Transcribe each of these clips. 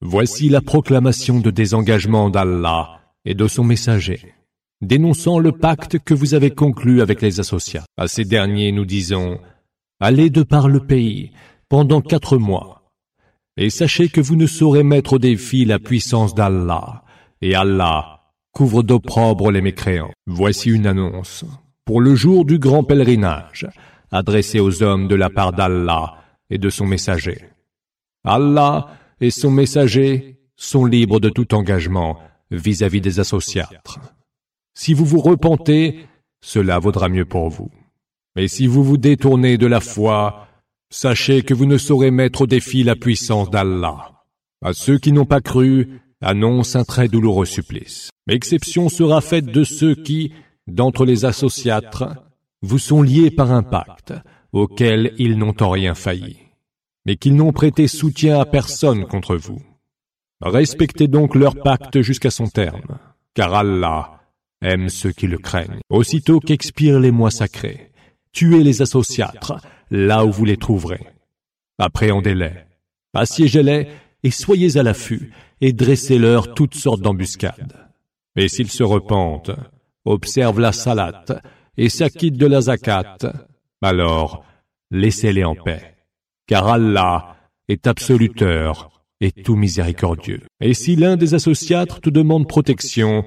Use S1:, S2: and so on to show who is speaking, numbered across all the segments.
S1: Voici la proclamation de désengagement d'Allah et de son messager, dénonçant le pacte que vous avez conclu avec les associats. À ces derniers, nous disons, allez de par le pays pendant quatre mois, et sachez que vous ne saurez mettre au défi la puissance d'Allah, et Allah couvre d'opprobre les mécréants. Voici une annonce. Pour le jour du grand pèlerinage, adressé aux hommes de la part d'Allah et de son messager. Allah et son messager sont libres de tout engagement vis-à-vis des associatres. Si vous vous repentez, cela vaudra mieux pour vous. Mais si vous vous détournez de la foi, sachez que vous ne saurez mettre au défi la puissance d'Allah. À ceux qui n'ont pas cru, annonce un très douloureux supplice. Exception sera faite de ceux qui, d'entre les associatres, vous sont liés par un pacte, auquel ils n'ont en rien failli mais qu'ils n'ont prêté soutien à personne contre vous. Respectez donc leur pacte jusqu'à son terme, car Allah aime ceux qui le craignent. Aussitôt qu'expirent les mois sacrés, tuez les associatres là où vous les trouverez. Appréhendez-les, assiégez-les et soyez à l'affût et dressez-leur toutes sortes d'embuscades. Et s'ils se repentent, observent la salate et s'acquittent de la zakat, alors laissez-les en paix car Allah est absoluteur et tout miséricordieux. Et si l'un des associates te demande protection,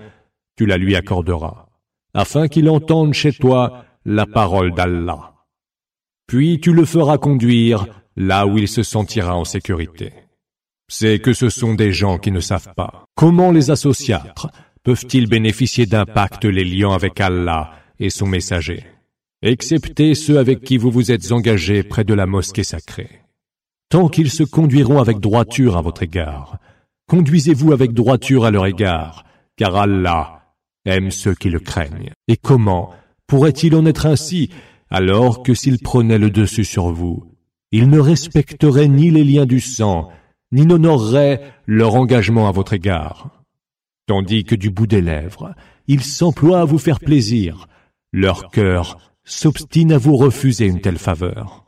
S1: tu la lui accorderas, afin qu'il entende chez toi la parole d'Allah. Puis tu le feras conduire là où il se sentira en sécurité. C'est que ce sont des gens qui ne savent pas. Comment les associates peuvent-ils bénéficier d'un pacte les liant avec Allah et son messager? Excepté ceux avec qui vous vous êtes engagés près de la mosquée sacrée. Tant qu'ils se conduiront avec droiture à votre égard, conduisez-vous avec droiture à leur égard, car Allah aime ceux qui le craignent. Et comment pourrait-il en être ainsi alors que s'il prenait le dessus sur vous, il ne respecterait ni les liens du sang, ni n'honorerait leur engagement à votre égard. Tandis que du bout des lèvres, ils s'emploient à vous faire plaisir, leur cœur s'obstinent à vous refuser une telle faveur.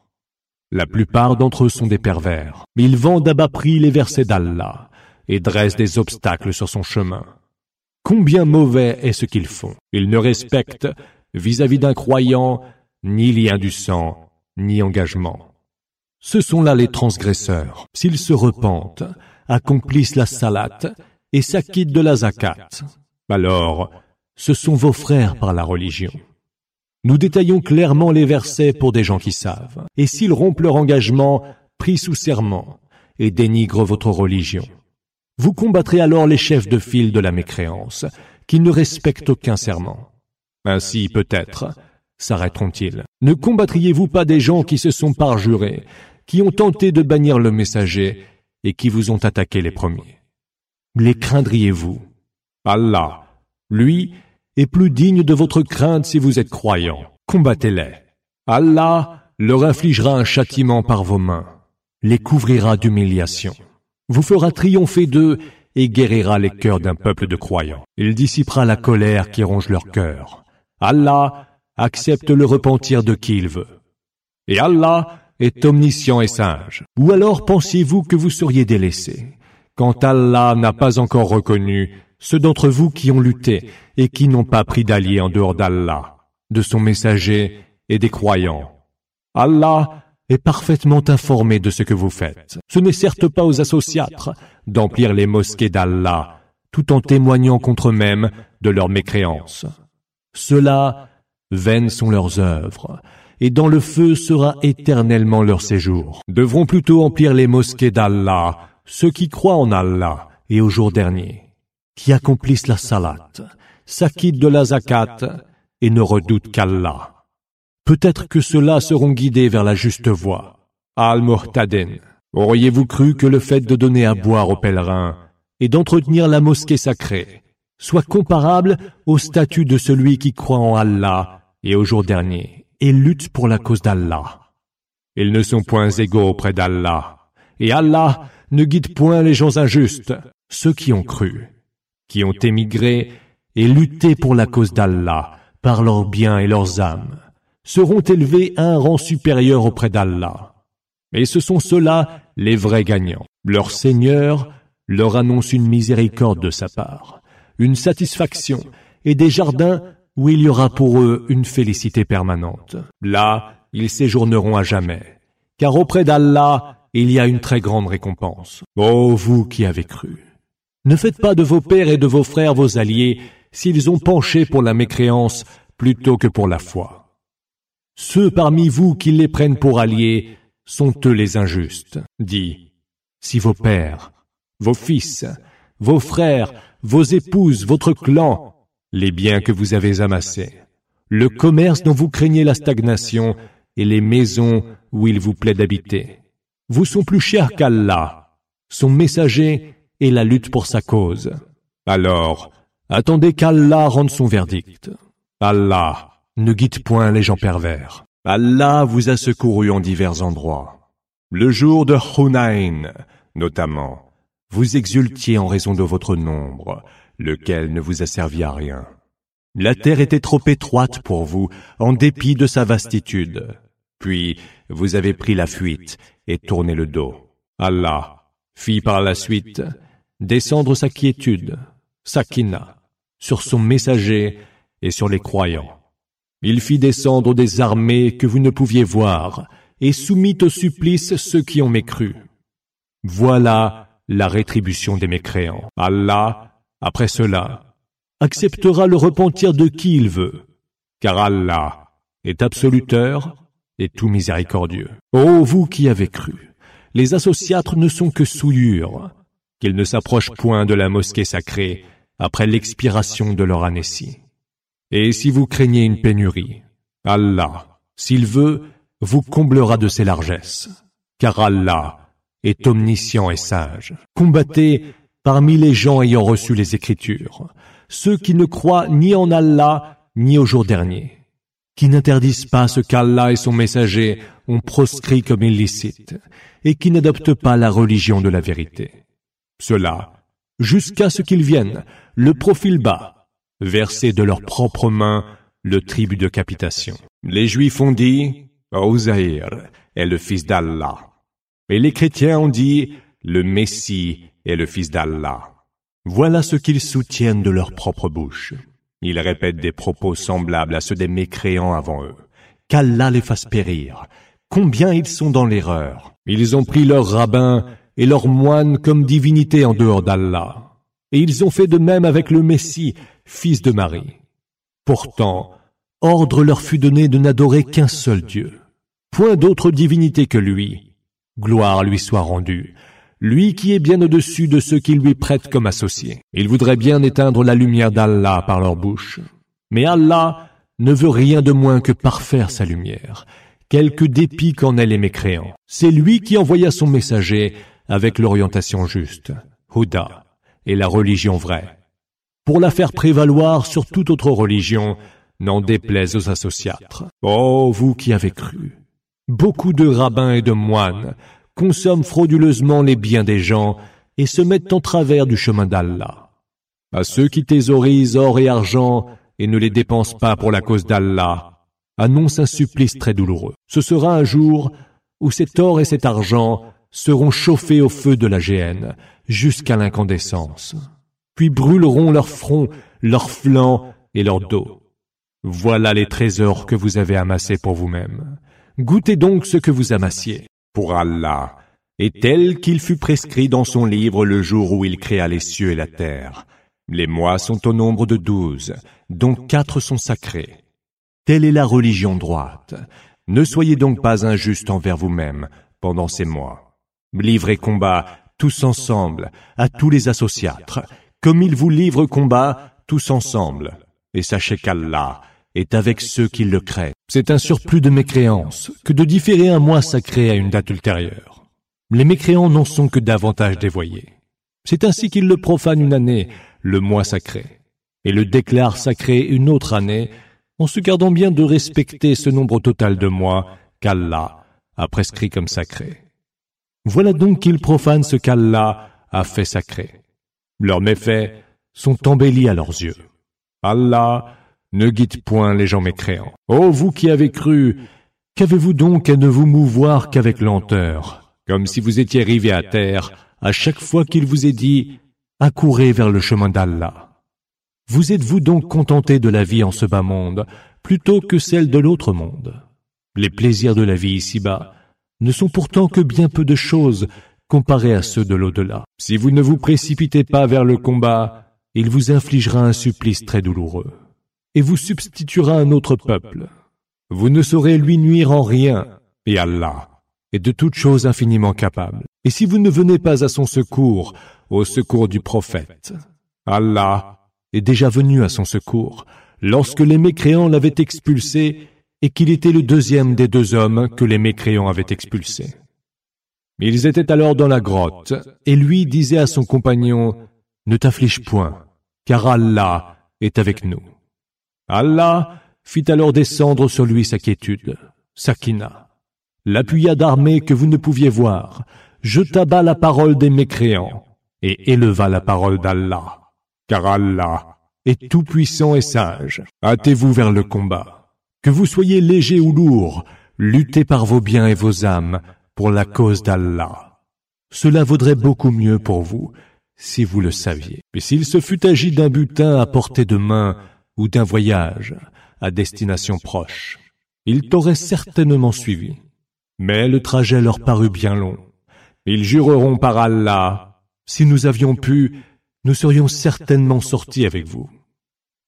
S1: La plupart d'entre eux sont des pervers. Ils vendent à bas prix les versets d'Allah et dressent des obstacles sur son chemin. Combien mauvais est ce qu'ils font. Ils ne respectent, vis-à-vis d'un croyant, ni lien du sang, ni engagement. Ce sont là les transgresseurs. S'ils se repentent, accomplissent la salate et s'acquittent de la zakat, alors ce sont vos frères par la religion. Nous détaillons clairement les versets pour des gens qui savent. Et s'ils rompent leur engagement pris sous serment et dénigrent votre religion, vous combattrez alors les chefs de file de la mécréance, qui ne respectent aucun serment. Ainsi, peut-être, s'arrêteront-ils. Ne combattriez-vous pas des gens qui se sont parjurés, qui ont tenté de bannir le messager et qui vous ont attaqué les premiers? Les craindriez-vous? Allah, lui, est plus digne de votre crainte si vous êtes croyant. Combattez-les. Allah leur infligera un châtiment par vos mains, les couvrira d'humiliation, vous fera triompher d'eux et guérira les cœurs d'un peuple de croyants. Il dissipera la colère qui ronge leur cœur. Allah accepte le repentir de qui il veut. Et Allah est omniscient et sage. Ou alors pensiez-vous que vous seriez délaissés, quand Allah n'a pas encore reconnu ceux d'entre vous qui ont lutté et qui n'ont pas pris d'alliés en dehors d'Allah, de son messager et des croyants. Allah est parfaitement informé de ce que vous faites. Ce n'est certes pas aux associatres d'emplir les mosquées d'Allah, tout en témoignant contre eux-mêmes de leur mécréance. Ceux-là, vaines sont leurs œuvres, et dans le feu sera éternellement leur séjour. Devront plutôt emplir les mosquées d'Allah, ceux qui croient en Allah et au jour dernier qui accomplissent la salat, s'acquittent de la zakat et ne redoutent qu'Allah. Peut-être que ceux-là seront guidés vers la juste voie. Al-Muhtaden, auriez-vous cru que le fait de donner à boire aux pèlerins et d'entretenir la mosquée sacrée soit comparable au statut de celui qui croit en Allah et au jour dernier et lutte pour la cause d'Allah? Ils ne sont point égaux auprès d'Allah, et Allah ne guide point les gens injustes, ceux qui ont cru qui ont émigré et lutté pour la cause d'Allah par leurs biens et leurs âmes, seront élevés à un rang supérieur auprès d'Allah. Et ce sont ceux-là les vrais gagnants. Leur Seigneur leur annonce une miséricorde de sa part, une satisfaction et des jardins où il y aura pour eux une félicité permanente. Là, ils séjourneront à jamais, car auprès d'Allah, il y a une très grande récompense. Ô vous qui avez cru, ne faites pas de vos pères et de vos frères vos alliés s'ils ont penché pour la mécréance plutôt que pour la foi. Ceux parmi vous qui les prennent pour alliés sont eux les injustes. Dit, si vos pères, vos fils, vos frères, vos épouses, votre clan, les biens que vous avez amassés, le commerce dont vous craignez la stagnation et les maisons où il vous plaît d'habiter, vous sont plus chers qu'Allah, son messager et la lutte pour sa cause. Alors, attendez qu'Allah rende son verdict. Allah ne guide point les gens pervers. Allah vous a secouru en divers endroits. Le jour de Hunayn, notamment, vous exultiez en raison de votre nombre, lequel ne vous a servi à rien. La terre était trop étroite pour vous, en dépit de sa vastitude. Puis vous avez pris la fuite et tourné le dos. Allah fit par la suite descendre sa quiétude, Sakina, sur son messager et sur les croyants. Il fit descendre des armées que vous ne pouviez voir, et soumit au supplice ceux qui ont mécru. Voilà la rétribution des mécréants. Allah, après cela, acceptera le repentir de qui il veut, car Allah est absoluteur et tout miséricordieux. Ô vous qui avez cru, les associatres ne sont que souillures, qu'ils ne s'approchent point de la mosquée sacrée après l'expiration de leur année-ci. Et si vous craignez une pénurie, Allah, s'il veut, vous comblera de ses largesses, car Allah est omniscient et sage. Combattez parmi les gens ayant reçu les Écritures, ceux qui ne croient ni en Allah ni au jour dernier, qui n'interdisent pas ce qu'Allah et son messager ont proscrit comme illicite, et qui n'adoptent pas la religion de la vérité. Cela, jusqu'à ce qu'ils viennent, le profil bas, verser de leurs propres mains le tribut de capitation. Les Juifs ont dit, Ozaïr est le fils d'Allah. Et les chrétiens ont dit, le Messie est le fils d'Allah. Voilà ce qu'ils soutiennent de leur propre bouche. Ils répètent des propos semblables à ceux des mécréants avant eux. Qu'Allah les fasse périr. Combien ils sont dans l'erreur. Ils ont pris leurs rabbins et leurs moines comme divinités en dehors d'Allah. Et ils ont fait de même avec le Messie, fils de Marie. Pourtant, ordre leur fut donné de n'adorer qu'un seul Dieu. Point d'autre divinité que lui. Gloire lui soit rendue. Lui qui est bien au-dessus de ceux qui lui prêtent comme associés. Ils voudraient bien éteindre la lumière d'Allah par leur bouche. Mais Allah ne veut rien de moins que parfaire sa lumière, quelque dépit qu'en est les mécréants. C'est lui qui envoya son messager avec l'orientation juste, Huda, et la religion vraie, pour la faire prévaloir sur toute autre religion, n'en déplaise aux associatres. Oh, vous qui avez cru Beaucoup de rabbins et de moines consomment frauduleusement les biens des gens et se mettent en travers du chemin d'Allah. À ceux qui thésaurisent or et argent et ne les dépensent pas pour la cause d'Allah, annonce un supplice très douloureux. Ce sera un jour où cet or et cet argent seront chauffés au feu de la géhenne jusqu'à l'incandescence, puis brûleront leur front, leurs flancs et leur dos. Voilà les trésors que vous avez amassés pour vous-même. Goûtez donc ce que vous amassiez. Pour Allah, est tel qu'il fut prescrit dans son livre le jour où il créa les cieux et la terre. Les mois sont au nombre de douze, dont quatre sont sacrés. Telle est la religion droite. Ne soyez donc pas injustes envers vous-même pendant ces mois. Livrez combat tous ensemble à tous les associatres, comme ils vous livrent combat tous ensemble. Et sachez qu'Allah est avec ceux qui le craignent. C'est un surplus de mécréance que de différer un mois sacré à une date ultérieure. Les mécréants n'en sont que davantage dévoyés. C'est ainsi qu'ils le profanent une année, le mois sacré, et le déclarent sacré une autre année, en se gardant bien de respecter ce nombre total de mois qu'Allah a prescrit comme sacré. Voilà donc qu'ils profanent ce qu'Allah a fait sacré. Leurs méfaits sont embellis à leurs yeux. Allah ne guide point les gens mécréants. Ô vous qui avez cru, qu'avez-vous donc à ne vous mouvoir qu'avec lenteur, comme si vous étiez rivé à terre à chaque fois qu'il vous est dit accourez vers le chemin d'Allah. Vous êtes-vous donc contenté de la vie en ce bas monde plutôt que celle de l'autre monde? Les plaisirs de la vie ici-bas ne sont pourtant que bien peu de choses comparés à ceux de l'au-delà. Si vous ne vous précipitez pas vers le combat, il vous infligera un supplice très douloureux et vous substituera un autre peuple. Vous ne saurez lui nuire en rien, et Allah est de toutes choses infiniment capable. Et si vous ne venez pas à son secours, au secours du prophète, Allah est déjà venu à son secours lorsque les mécréants l'avaient expulsé et qu'il était le deuxième des deux hommes que les mécréants avaient expulsés. Ils étaient alors dans la grotte, et lui disait à son compagnon, Ne t'afflige point, car Allah est avec nous. Allah fit alors descendre sur lui sa quiétude, Sakina, l'appuya d'armée que vous ne pouviez voir, jeta bas la parole des mécréants, et éleva la parole d'Allah, car Allah est tout-puissant et sage. Hâtez-vous vers le combat. Que vous soyez léger ou lourd, luttez par vos biens et vos âmes pour la cause d'Allah. Cela vaudrait beaucoup mieux pour vous si vous le saviez. Mais s'il se fût agi d'un butin à portée de main ou d'un voyage à destination proche, ils t'auraient certainement suivi. Mais le trajet leur parut bien long. Ils jureront par Allah, si nous avions pu, nous serions certainement sortis avec vous.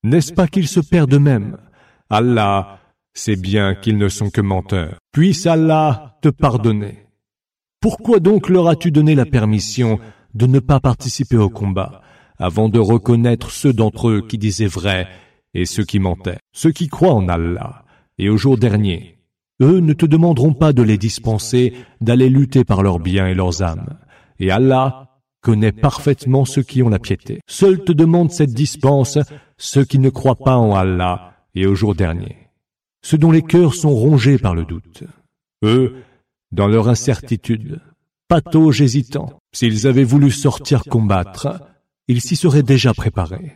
S1: N'est-ce pas qu'ils se perdent eux-mêmes? Allah sait bien qu'ils ne sont que menteurs. Puisse Allah te pardonner. Pourquoi donc leur as-tu donné la permission de ne pas participer au combat, avant de reconnaître ceux d'entre eux qui disaient vrai et ceux qui mentaient, ceux qui croient en Allah et au jour dernier Eux ne te demanderont pas de les dispenser d'aller lutter par leurs biens et leurs âmes. Et Allah connaît parfaitement ceux qui ont la piété. Seuls te demandent cette dispense ceux qui ne croient pas en Allah et au jour dernier, ceux dont les cœurs sont rongés par le doute. Eux, dans leur incertitude, patauges hésitants, s'ils avaient voulu sortir combattre, ils s'y seraient déjà préparés.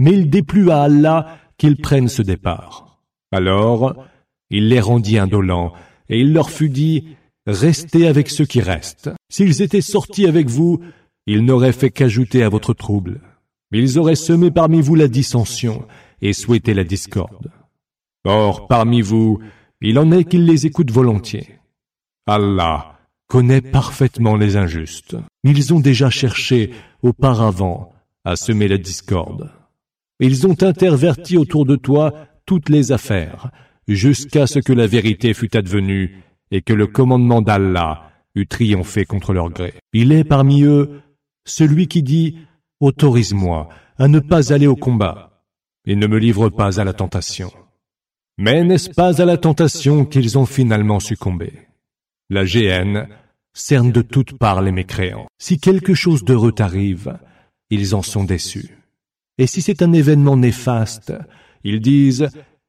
S1: Mais il déplut à Allah qu'ils prennent ce départ. Alors, il les rendit indolents, et il leur fut dit, Restez avec ceux qui restent. S'ils étaient sortis avec vous, ils n'auraient fait qu'ajouter à votre trouble. Ils auraient semé parmi vous la dissension et souhaité la discorde. Or, parmi vous, il en est qu'ils les écoutent volontiers. Allah connaît parfaitement les injustes. Ils ont déjà cherché auparavant à semer la discorde. Ils ont interverti autour de toi toutes les affaires, jusqu'à ce que la vérité fût advenue et que le commandement d'Allah eût triomphé contre leur gré. Il est parmi eux celui qui dit Autorise-moi à ne pas aller au combat et ne me livre pas à la tentation. Mais n'est-ce pas à la tentation qu'ils ont finalement succombé? La géhenne cerne de toutes parts les mécréants. Si quelque chose d'heureux arrive, ils en sont déçus. Et si c'est un événement néfaste, ils disent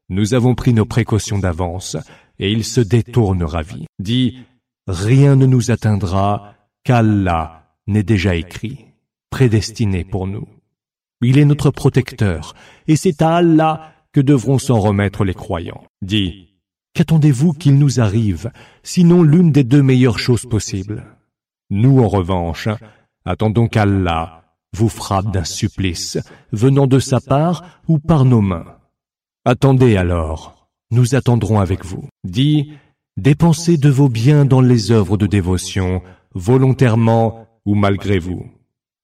S1: Nous avons pris nos précautions d'avance, et ils se détournent ravis. Dit Rien ne nous atteindra qu'Allah n'est déjà écrit, prédestiné pour nous. Il est notre protecteur, et c'est à Allah que devront s'en remettre les croyants. Dit Qu'attendez-vous qu'il nous arrive, sinon l'une des deux meilleures choses possibles? Nous, en revanche, attendons qu'Allah vous frappe d'un supplice, venant de sa part ou par nos mains. Attendez alors, nous attendrons avec vous. Dit, dépensez de vos biens dans les œuvres de dévotion, volontairement ou malgré vous.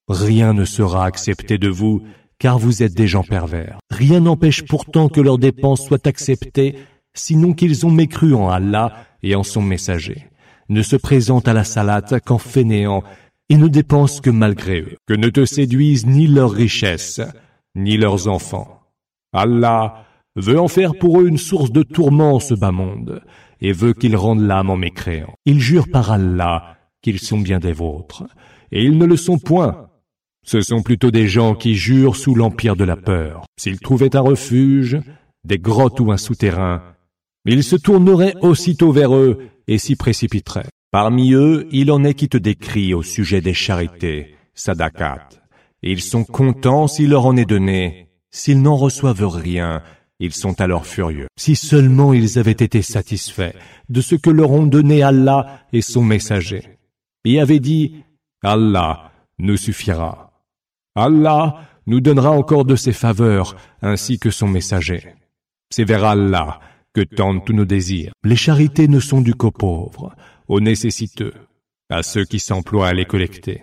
S1: Rien ne sera accepté de vous, car vous êtes des gens pervers. Rien n'empêche pourtant que leurs dépenses soient acceptées, sinon qu'ils ont mécru en Allah et en son messager, ne se présentent à la salate qu'en fainéant ils ne dépensent que malgré eux, que ne te séduisent ni leurs richesses, ni leurs enfants. Allah veut en faire pour eux une source de tourment ce bas monde, et veut qu'ils rendent l'âme en mécréant. Ils jurent par Allah qu'ils sont bien des vôtres, et ils ne le sont point. Ce sont plutôt des gens qui jurent sous l'empire de la peur. S'ils trouvaient un refuge, des grottes ou un souterrain, ils se tourneraient aussitôt vers eux et s'y précipiteraient. Parmi eux, il en est qui te décrit au sujet des charités, sadakat. Ils sont contents s'il leur en est donné. S'ils n'en reçoivent rien, ils sont alors furieux. Si seulement ils avaient été satisfaits de ce que leur ont donné Allah et son messager, et avaient dit, Allah nous suffira. Allah nous donnera encore de ses faveurs, ainsi que son messager. C'est vers Allah que tendent tous nos désirs. Les charités ne sont dues qu'aux pauvres, aux nécessiteux, à ceux qui s'emploient à les collecter,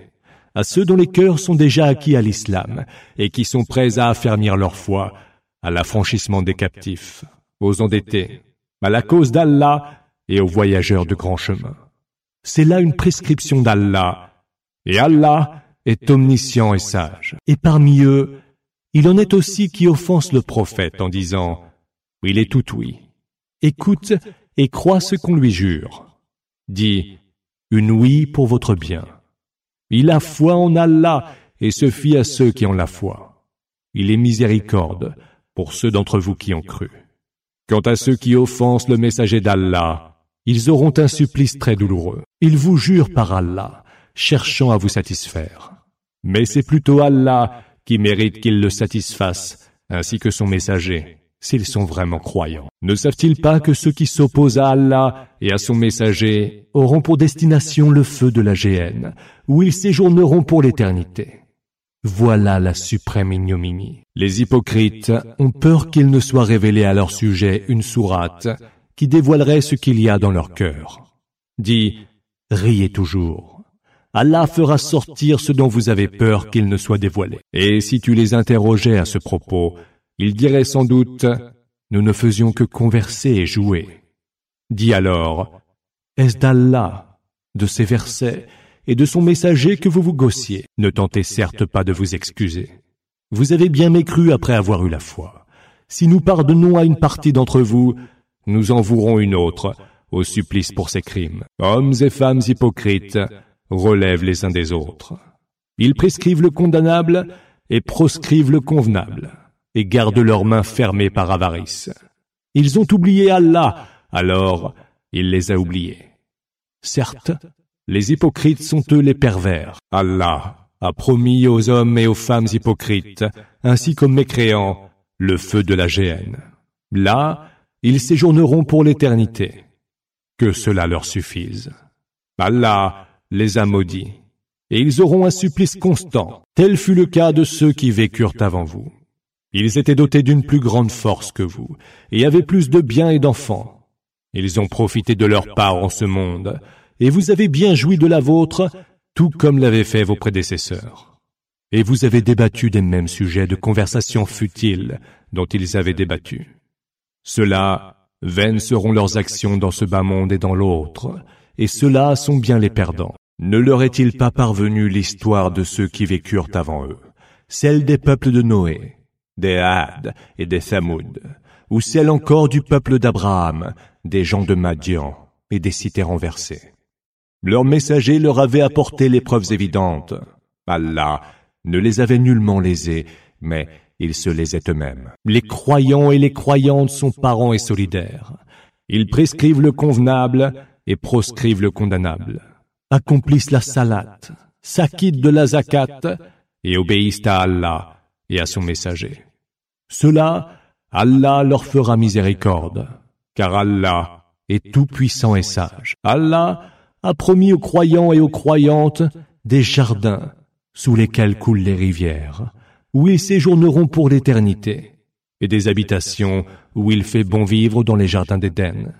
S1: à ceux dont les cœurs sont déjà acquis à l'islam et qui sont prêts à affermir leur foi, à l'affranchissement des captifs, aux endettés, à la cause d'Allah et aux voyageurs de grand chemin. C'est là une prescription d'Allah, et Allah est omniscient et sage. Et parmi eux, il en est aussi qui offensent le prophète en disant Il est tout oui. Écoute et crois ce qu'on lui jure. Dis Une oui pour votre bien. Il a foi en Allah et se fie à ceux qui ont la foi. Il est miséricorde pour ceux d'entre vous qui ont cru. Quant à ceux qui offensent le messager d'Allah, ils auront un supplice très douloureux. Ils vous jurent par Allah, cherchant à vous satisfaire. Mais c'est plutôt Allah qui mérite qu'ils le satisfassent, ainsi que son messager, s'ils sont vraiment croyants. Ne savent-ils pas que ceux qui s'opposent à Allah et à son messager auront pour destination le feu de la géhenne, où ils séjourneront pour l'éternité? Voilà la suprême ignominie. Les hypocrites ont peur qu'il ne soit révélé à leur sujet une sourate qui dévoilerait ce qu'il y a dans leur cœur. Dis, riez toujours. Allah fera sortir ce dont vous avez peur qu'il ne soit dévoilé. Et si tu les interrogeais à ce propos, ils diraient sans doute, nous ne faisions que converser et jouer. Dis alors, est-ce d'Allah, de ces versets, et de son messager que vous vous gossiez? Ne tentez certes pas de vous excuser. Vous avez bien mécru après avoir eu la foi. Si nous pardonnons à une partie d'entre vous, nous en vouerons une autre, au supplice pour ses crimes. Hommes et femmes hypocrites relèvent les uns des autres. Ils prescrivent le condamnable et proscrivent le convenable, et gardent leurs mains fermées par avarice. Ils ont oublié Allah, alors il les a oubliés. Certes, les hypocrites sont eux les pervers. Allah a promis aux hommes et aux femmes hypocrites, ainsi qu'aux mécréants, le feu de la géhenne. Là, ils séjourneront pour l'éternité. Que cela leur suffise. Allah les a maudits, et ils auront un supplice constant. Tel fut le cas de ceux qui vécurent avant vous. Ils étaient dotés d'une plus grande force que vous, et avaient plus de biens et d'enfants. Ils ont profité de leur part en ce monde, et vous avez bien joui de la vôtre, tout comme l'avaient fait vos prédécesseurs. Et vous avez débattu des mêmes sujets de conversation futiles dont ils avaient débattu. Cela, vaines seront leurs actions dans ce bas monde et dans l'autre, et ceux-là sont bien les perdants. Ne leur est-il pas parvenu l'histoire de ceux qui vécurent avant eux, celle des peuples de Noé, des Had et des Thamoud, ou celle encore du peuple d'Abraham, des gens de Madian et des cités renversées? Leur messager leur avait apporté les preuves évidentes. Allah ne les avait nullement lésés, mais ils se lésaient eux-mêmes. Les croyants et les croyantes sont parents et solidaires. Ils prescrivent le convenable et proscrivent le condamnable. Accomplissent la salat, s'acquittent de la zakat et obéissent à Allah et à son messager. Cela, Allah leur fera miséricorde, car Allah est tout puissant et sage. Allah a promis aux croyants et aux croyantes des jardins sous lesquels coulent les rivières, où ils séjourneront pour l'éternité, et des habitations où il fait bon vivre dans les jardins d'Éden.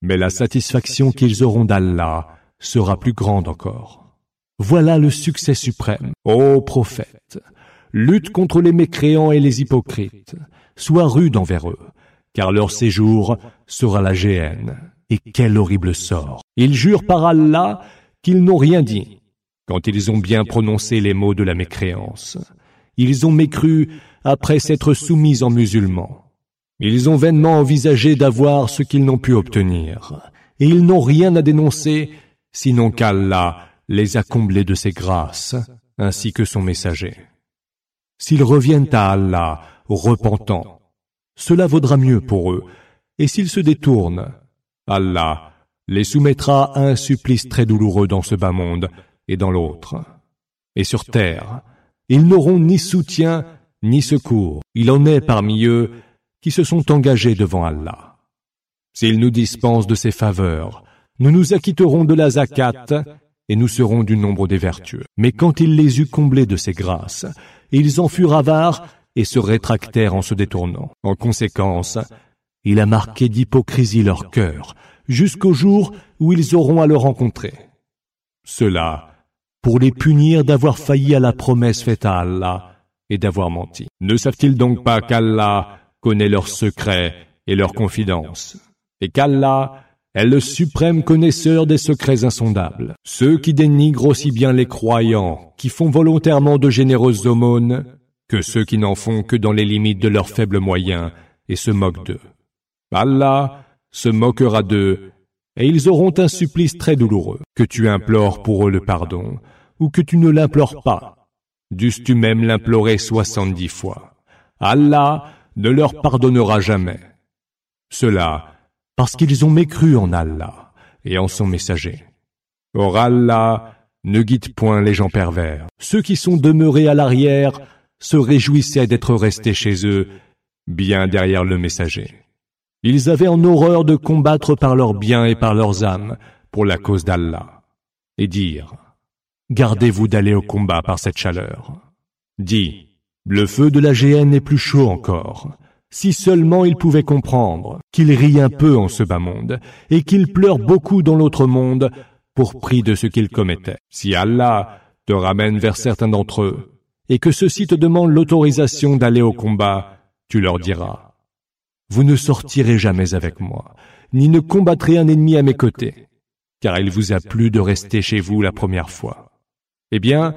S1: Mais la satisfaction qu'ils auront d'Allah sera plus grande encore. Voilà le succès suprême. Ô prophète, lutte contre les mécréants et les hypocrites, sois rude envers eux, car leur séjour sera la géhenne. Et quel horrible sort. Ils jurent par Allah qu'ils n'ont rien dit, quand ils ont bien prononcé les mots de la mécréance. Ils ont mécru après s'être soumis en musulmans. Ils ont vainement envisagé d'avoir ce qu'ils n'ont pu obtenir, et ils n'ont rien à dénoncer, sinon qu'Allah les a comblés de ses grâces, ainsi que son messager. S'ils reviennent à Allah, repentants, cela vaudra mieux pour eux, et s'ils se détournent, Allah les soumettra à un supplice très douloureux dans ce bas monde et dans l'autre. Et sur terre, ils n'auront ni soutien ni secours. Il en est parmi eux qui se sont engagés devant Allah. S'il nous dispense de ses faveurs, nous nous acquitterons de la zakat et nous serons du nombre des vertueux. Mais quand il les eut comblés de ses grâces, ils en furent avares et se rétractèrent en se détournant. En conséquence, il a marqué d'hypocrisie leur cœur, jusqu'au jour où ils auront à le rencontrer. Cela, pour les punir d'avoir failli à la promesse faite à Allah et d'avoir menti. Ne savent-ils donc pas qu'Allah connaît leurs secrets et leurs confidences, et qu'Allah est le suprême connaisseur des secrets insondables. Ceux qui dénigrent aussi bien les croyants, qui font volontairement de généreuses aumônes, que ceux qui n'en font que dans les limites de leurs faibles moyens et se moquent d'eux. Allah se moquera d'eux, et ils auront un supplice très douloureux, que tu implores pour eux le pardon, ou que tu ne l'implores pas. Dusses-tu même l'implorer soixante-dix fois. Allah ne leur pardonnera jamais. Cela, parce qu'ils ont mécru en Allah et en son messager. Or Allah ne guide point les gens pervers. Ceux qui sont demeurés à l'arrière se réjouissaient d'être restés chez eux, bien derrière le messager. Ils avaient en horreur de combattre par leurs biens et par leurs âmes pour la cause d'Allah, et dire, Gardez-vous d'aller au combat par cette chaleur. Dis, le feu de la géhenne est plus chaud encore, si seulement il pouvait comprendre qu'il rit un peu en ce bas monde et qu'il pleure beaucoup dans l'autre monde pour prix de ce qu'il commettait. Si Allah te ramène vers certains d'entre eux et que ceux-ci te demandent l'autorisation d'aller au combat, tu leur diras, vous ne sortirez jamais avec moi, ni ne combattrez un ennemi à mes côtés, car il vous a plu de rester chez vous la première fois. Eh bien,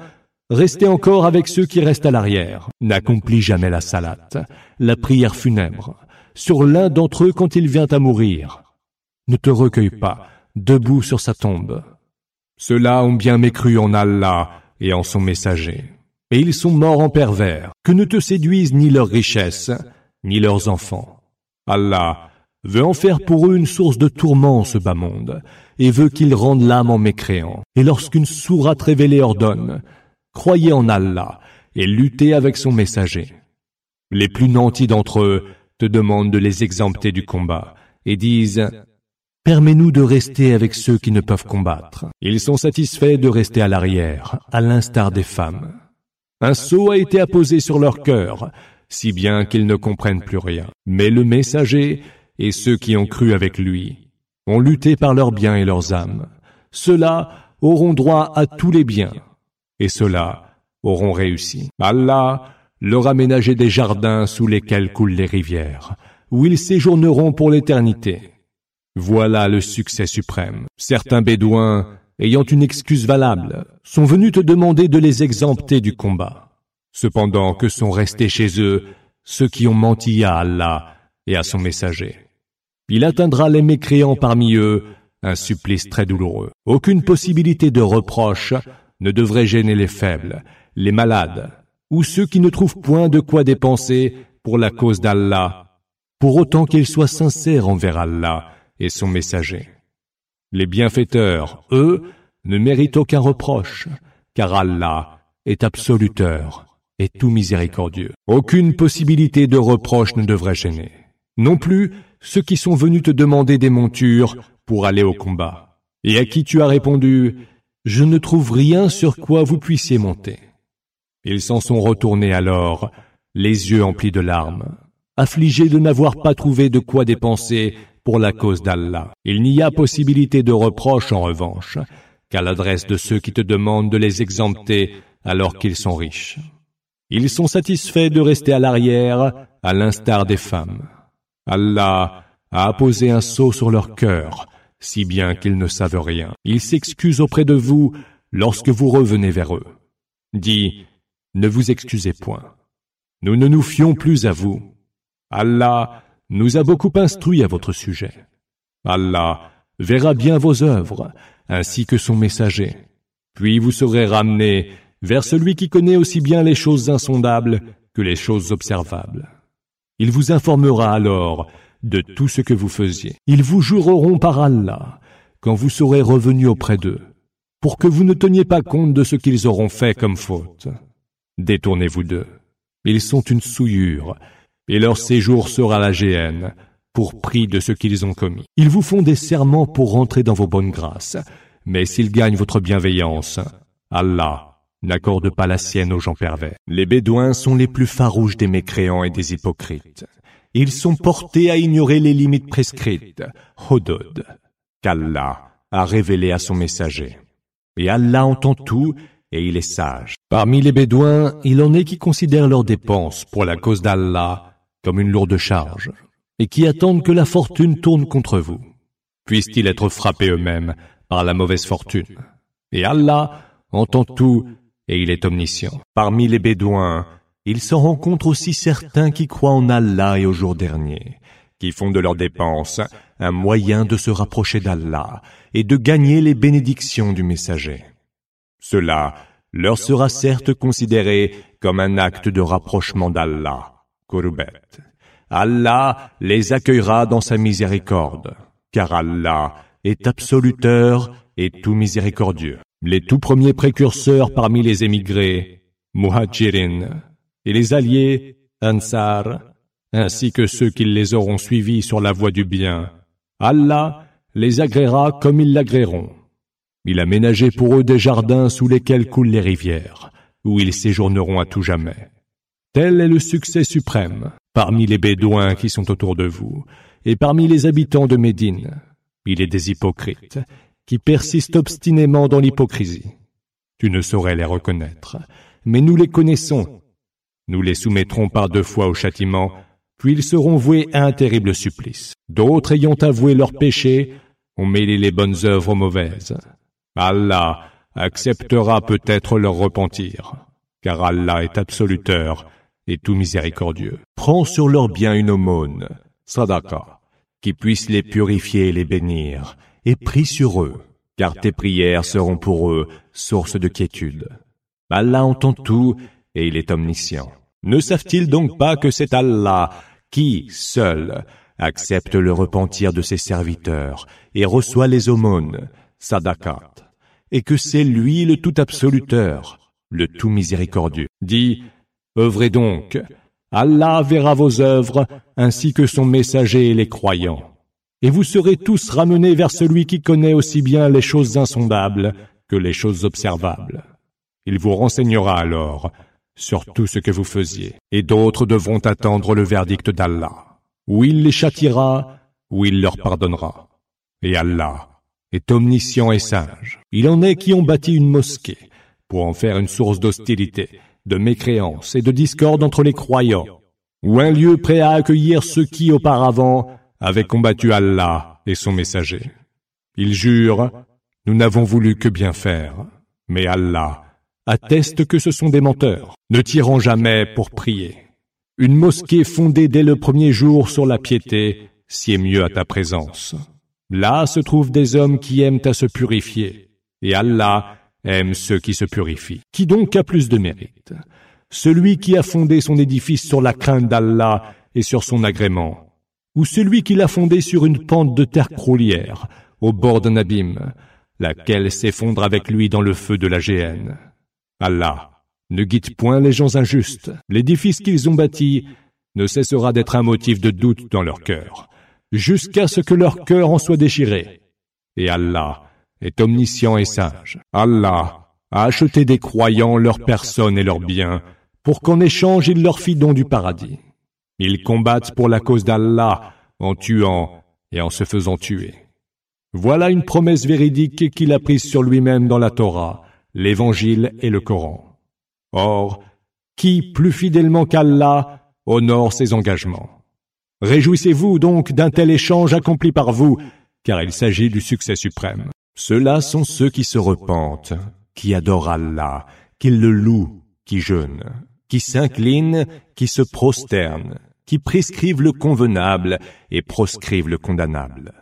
S1: Restez encore avec ceux qui restent à l'arrière. N'accomplis jamais la salate, la prière funèbre, sur l'un d'entre eux quand il vient à mourir. Ne te recueille pas, debout sur sa tombe. Ceux-là ont bien mécru en Allah et en son messager. Et ils sont morts en pervers, que ne te séduisent ni leurs richesses, ni leurs enfants. Allah veut en faire pour eux une source de tourment ce bas monde, et veut qu'ils rendent l'âme en mécréant. Et lorsqu'une sourate révélée ordonne, croyez en Allah et luttez avec son messager. Les plus nantis d'entre eux te demandent de les exempter du combat et disent Permets-nous de rester avec ceux qui ne peuvent combattre. Ils sont satisfaits de rester à l'arrière, à l'instar des femmes. Un sceau a été apposé sur leur cœur, si bien qu'ils ne comprennent plus rien. Mais le messager et ceux qui ont cru avec lui ont lutté par leurs biens et leurs âmes. Ceux-là auront droit à tous les biens et ceux-là auront réussi. Allah leur a ménagé des jardins sous lesquels coulent les rivières, où ils séjourneront pour l'éternité. Voilà le succès suprême. Certains bédouins, ayant une excuse valable, sont venus te demander de les exempter du combat, cependant que sont restés chez eux ceux qui ont menti à Allah et à son messager. Il atteindra les mécréants parmi eux un supplice très douloureux. Aucune possibilité de reproche ne devrait gêner les faibles, les malades, ou ceux qui ne trouvent point de quoi dépenser pour la cause d'Allah, pour autant qu'ils soient sincères envers Allah et son messager. Les bienfaiteurs, eux, ne méritent aucun reproche, car Allah est absoluteur et tout miséricordieux. Aucune possibilité de reproche ne devrait gêner. Non plus ceux qui sont venus te demander des montures pour aller au combat, et à qui tu as répondu je ne trouve rien sur quoi vous puissiez monter. Ils s'en sont retournés alors, les yeux emplis de larmes, affligés de n'avoir pas trouvé de quoi dépenser pour la cause d'Allah. Il n'y a possibilité de reproche en revanche qu'à l'adresse de ceux qui te demandent de les exempter alors qu'ils sont riches. Ils sont satisfaits de rester à l'arrière à l'instar des femmes. Allah a apposé un sceau sur leur cœur si bien qu'ils ne savent rien. Ils s'excusent auprès de vous lorsque vous revenez vers eux. Dis, ne vous excusez point. Nous ne nous fions plus à vous. Allah nous a beaucoup instruits à votre sujet. Allah verra bien vos œuvres, ainsi que son messager. Puis vous serez ramenés vers celui qui connaît aussi bien les choses insondables que les choses observables. Il vous informera alors de tout ce que vous faisiez. Ils vous jureront par Allah quand vous serez revenus auprès d'eux, pour que vous ne teniez pas compte de ce qu'ils auront fait comme faute. Détournez-vous d'eux. Ils sont une souillure, et leur séjour sera la géhenne, pour prix de ce qu'ils ont commis. Ils vous font des serments pour rentrer dans vos bonnes grâces, Mais s'il gagne votre bienveillance, Allah n'accorde pas la sienne aux gens pervers. Les Bédouins sont les plus farouches des mécréants et des hypocrites. Ils sont portés à ignorer les limites prescrites, Hodod, qu'Allah a révélé à son messager. Et Allah entend tout et il est sage. Parmi les Bédouins, il en est qui considèrent leurs dépenses pour la cause d'Allah comme une lourde charge et qui attendent que la fortune tourne contre vous. Puissent-ils être frappés eux-mêmes par la mauvaise fortune? Et Allah entend tout et il est omniscient. Parmi les Bédouins, il s'en rencontre aussi certains qui croient en Allah et au jour dernier, qui font de leurs dépenses un moyen de se rapprocher d'Allah et de gagner les bénédictions du messager. Cela leur sera certes considéré comme un acte de rapprochement d'Allah. Allah les accueillera dans sa miséricorde, car Allah est absoluteur et tout miséricordieux. Les tout premiers précurseurs parmi les émigrés, Muhajirin, et les alliés, Ansar, ainsi que ceux qui les auront suivis sur la voie du bien, Allah les agréera comme ils l'agréeront. Il a ménagé pour eux des jardins sous lesquels coulent les rivières, où ils séjourneront à tout jamais. Tel est le succès suprême parmi les Bédouins qui sont autour de vous, et parmi les habitants de Médine. Il est des hypocrites qui persistent obstinément dans l'hypocrisie. Tu ne saurais les reconnaître, mais nous les connaissons. Nous les soumettrons par deux fois au châtiment, puis ils seront voués à un terrible supplice. D'autres ayant avoué leurs péchés ont mêlé les bonnes œuvres aux mauvaises. Allah acceptera peut-être leur repentir, car Allah est absoluteur et tout miséricordieux. Prends sur leurs biens une aumône, sadaqa, qui puisse les purifier et les bénir, et prie sur eux, car tes prières seront pour eux source de quiétude. Allah entend tout et il est omniscient. Ne savent-ils donc pas que c'est Allah qui, seul, accepte le repentir de ses serviteurs et reçoit les aumônes, sadakat, et que c'est lui le tout absoluteur, le tout miséricordieux? Dis, œuvrez donc, Allah verra vos œuvres ainsi que son messager et les croyants et vous serez tous ramenés vers celui qui connaît aussi bien les choses insondables que les choses observables. Il vous renseignera alors sur tout ce que vous faisiez, et d'autres devront attendre le verdict d'Allah, où il les châtiera, ou il leur pardonnera. Et Allah est omniscient et sage. Il en est qui ont bâti une mosquée pour en faire une source d'hostilité, de mécréance et de discorde entre les croyants, ou un lieu prêt à accueillir ceux qui auparavant avait combattu Allah et son messager. Ils jurent, nous n'avons voulu que bien faire, mais Allah atteste que ce sont des menteurs, ne tirant jamais pour prier. Une mosquée fondée dès le premier jour sur la piété sied mieux à ta présence. Là se trouvent des hommes qui aiment à se purifier, et Allah aime ceux qui se purifient. Qui donc a plus de mérite? Celui qui a fondé son édifice sur la crainte d'Allah et sur son agrément, ou celui qui l'a fondé sur une pente de terre croulière, au bord d'un abîme, laquelle s'effondre avec lui dans le feu de la géhenne? Allah ne guide point les gens injustes. L'édifice qu'ils ont bâti ne cessera d'être un motif de doute dans leur cœur, jusqu'à ce que leur cœur en soit déchiré. Et Allah est omniscient et sage. Allah a acheté des croyants leurs personnes et leurs biens, pour qu'en échange il leur fît don du paradis. Ils combattent pour la cause d'Allah en tuant et en se faisant tuer. Voilà une promesse véridique qu'il a prise sur lui-même dans la Torah, l'Évangile et le Coran. Or, qui, plus fidèlement qu'Allah, honore ses engagements Réjouissez-vous donc d'un tel échange accompli par vous, car il s'agit du succès suprême. Ceux-là sont ceux qui se repentent, qui adorent Allah, qui le louent, qui jeûnent, qui s'inclinent, qui se prosternent, qui prescrivent le convenable et proscrivent le condamnable,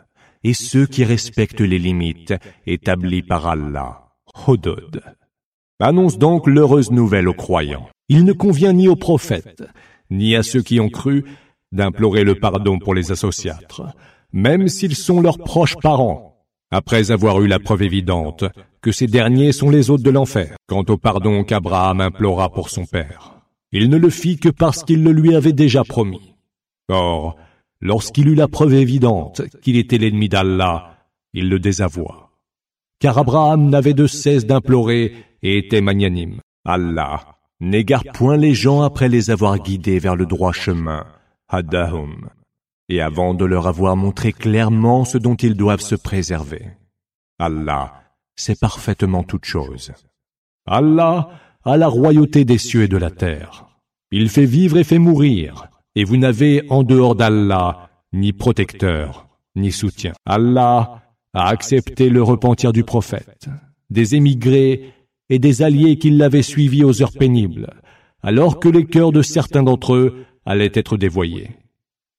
S1: et ceux qui respectent les limites établies par Allah. Hodod. Annonce donc l'heureuse nouvelle aux croyants. Il ne convient ni aux prophètes, ni à ceux qui ont cru, d'implorer le pardon pour les associatres, même s'ils sont leurs proches parents, après avoir eu la preuve évidente que ces derniers sont les hôtes de l'enfer. Quant au pardon qu'Abraham implora pour son père, il ne le fit que parce qu'il le lui avait déjà promis. Or, lorsqu'il eut la preuve évidente qu'il était l'ennemi d'Allah, il le désavoua. Car Abraham n'avait de cesse d'implorer et était magnanime. Allah n'égare point les gens après les avoir guidés vers le droit chemin, Haddahum, et avant de leur avoir montré clairement ce dont ils doivent se préserver. Allah sait parfaitement toutes choses. Allah a la royauté des cieux et de la terre. Il fait vivre et fait mourir, et vous n'avez en dehors d'Allah ni protecteur, ni soutien. Allah a accepté le repentir du prophète, des émigrés et des alliés qui l'avaient suivi aux heures pénibles, alors que les cœurs de certains d'entre eux allaient être dévoyés.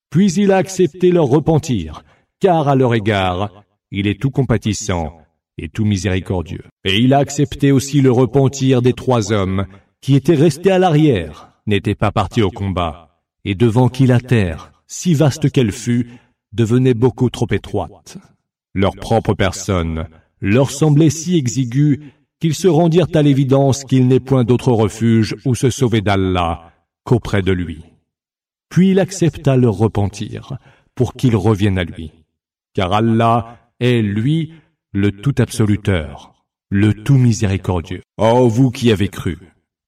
S1: Puis il a accepté leur repentir, car à leur égard, il est tout compatissant et tout miséricordieux. Et il a accepté aussi le repentir des trois hommes qui étaient restés à l'arrière, n'étaient pas partis au combat, et devant qui la terre, si vaste qu'elle fût, devenait beaucoup trop étroite. Leur propre personne leur semblait si exiguë qu'ils se rendirent à l'évidence qu'il n'est point d'autre refuge où se sauver d'Allah qu'auprès de lui. Puis il accepta leur repentir pour qu'ils reviennent à lui. Car Allah est, lui, le tout absoluteur, le tout miséricordieux. Oh vous qui avez cru,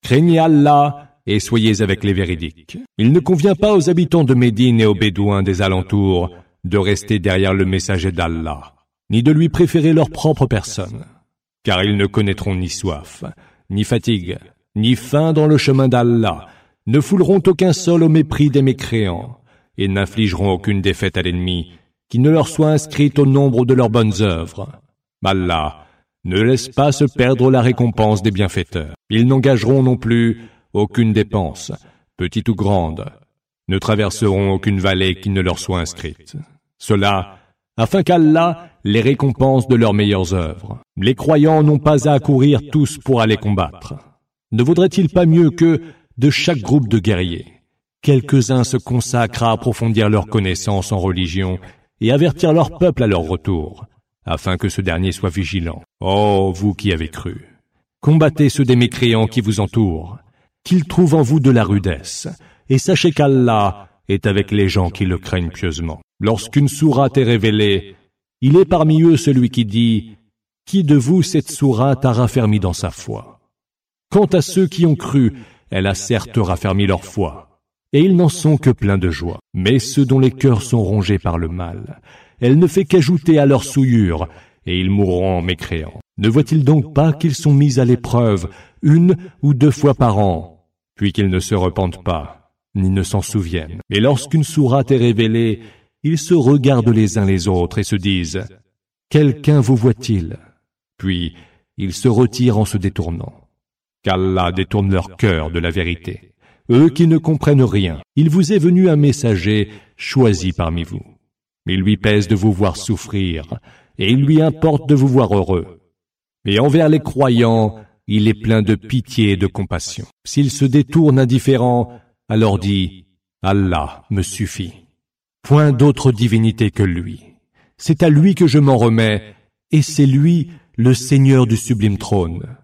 S1: craignez Allah et soyez avec les véridiques. Il ne convient pas aux habitants de Médine et aux Bédouins des alentours de rester derrière le messager d'Allah, ni de lui préférer leur propre personne, car ils ne connaîtront ni soif, ni fatigue, ni faim dans le chemin d'Allah, ne fouleront aucun sol au mépris des mécréants, et n'infligeront aucune défaite à l'ennemi qui ne leur soit inscrite au nombre de leurs bonnes œuvres. Allah ne laisse pas se perdre la récompense des bienfaiteurs. Ils n'engageront non plus aucune dépense, petite ou grande, ne traverseront aucune vallée qui ne leur soit inscrite. Cela, afin qu'Allah les récompense de leurs meilleures œuvres. Les croyants n'ont pas à accourir tous pour aller combattre. Ne vaudrait-il pas mieux que, de chaque groupe de guerriers, quelques-uns se consacrent à approfondir leurs connaissances en religion et avertir leur peuple à leur retour, afin que ce dernier soit vigilant. Oh, vous qui avez cru, combattez ceux des mécréants qui vous entourent, qu'ils trouvent en vous de la rudesse, et sachez qu'Allah est avec les gens qui le craignent pieusement. Lorsqu'une sourate est révélée, il est parmi eux celui qui dit Qui de vous cette sourate a raffermi dans sa foi? Quant à ceux qui ont cru, elle a certes raffermi leur foi, et ils n'en sont que pleins de joie. Mais ceux dont les cœurs sont rongés par le mal, elle ne fait qu'ajouter à leur souillure, et ils mourront en mécréants. Ne voit-il donc pas qu'ils sont mis à l'épreuve une ou deux fois par an, puis qu'ils ne se repentent pas, ni ne s'en souviennent. Et lorsqu'une sourate est révélée, ils se regardent les uns les autres et se disent Quelqu'un vous voit-il? Puis ils se retirent en se détournant. Qu'Allah détourne leur cœur de la vérité. Eux qui ne comprennent rien, il vous est venu un messager choisi parmi vous. Il lui pèse de vous voir souffrir, et il lui importe de vous voir heureux. Et envers les croyants, il est plein de pitié et de compassion. S'il se détourne indifférent, alors dit, Allah me suffit. Point d'autre divinité que lui. C'est à lui que je m'en remets, et c'est lui le Seigneur du sublime trône.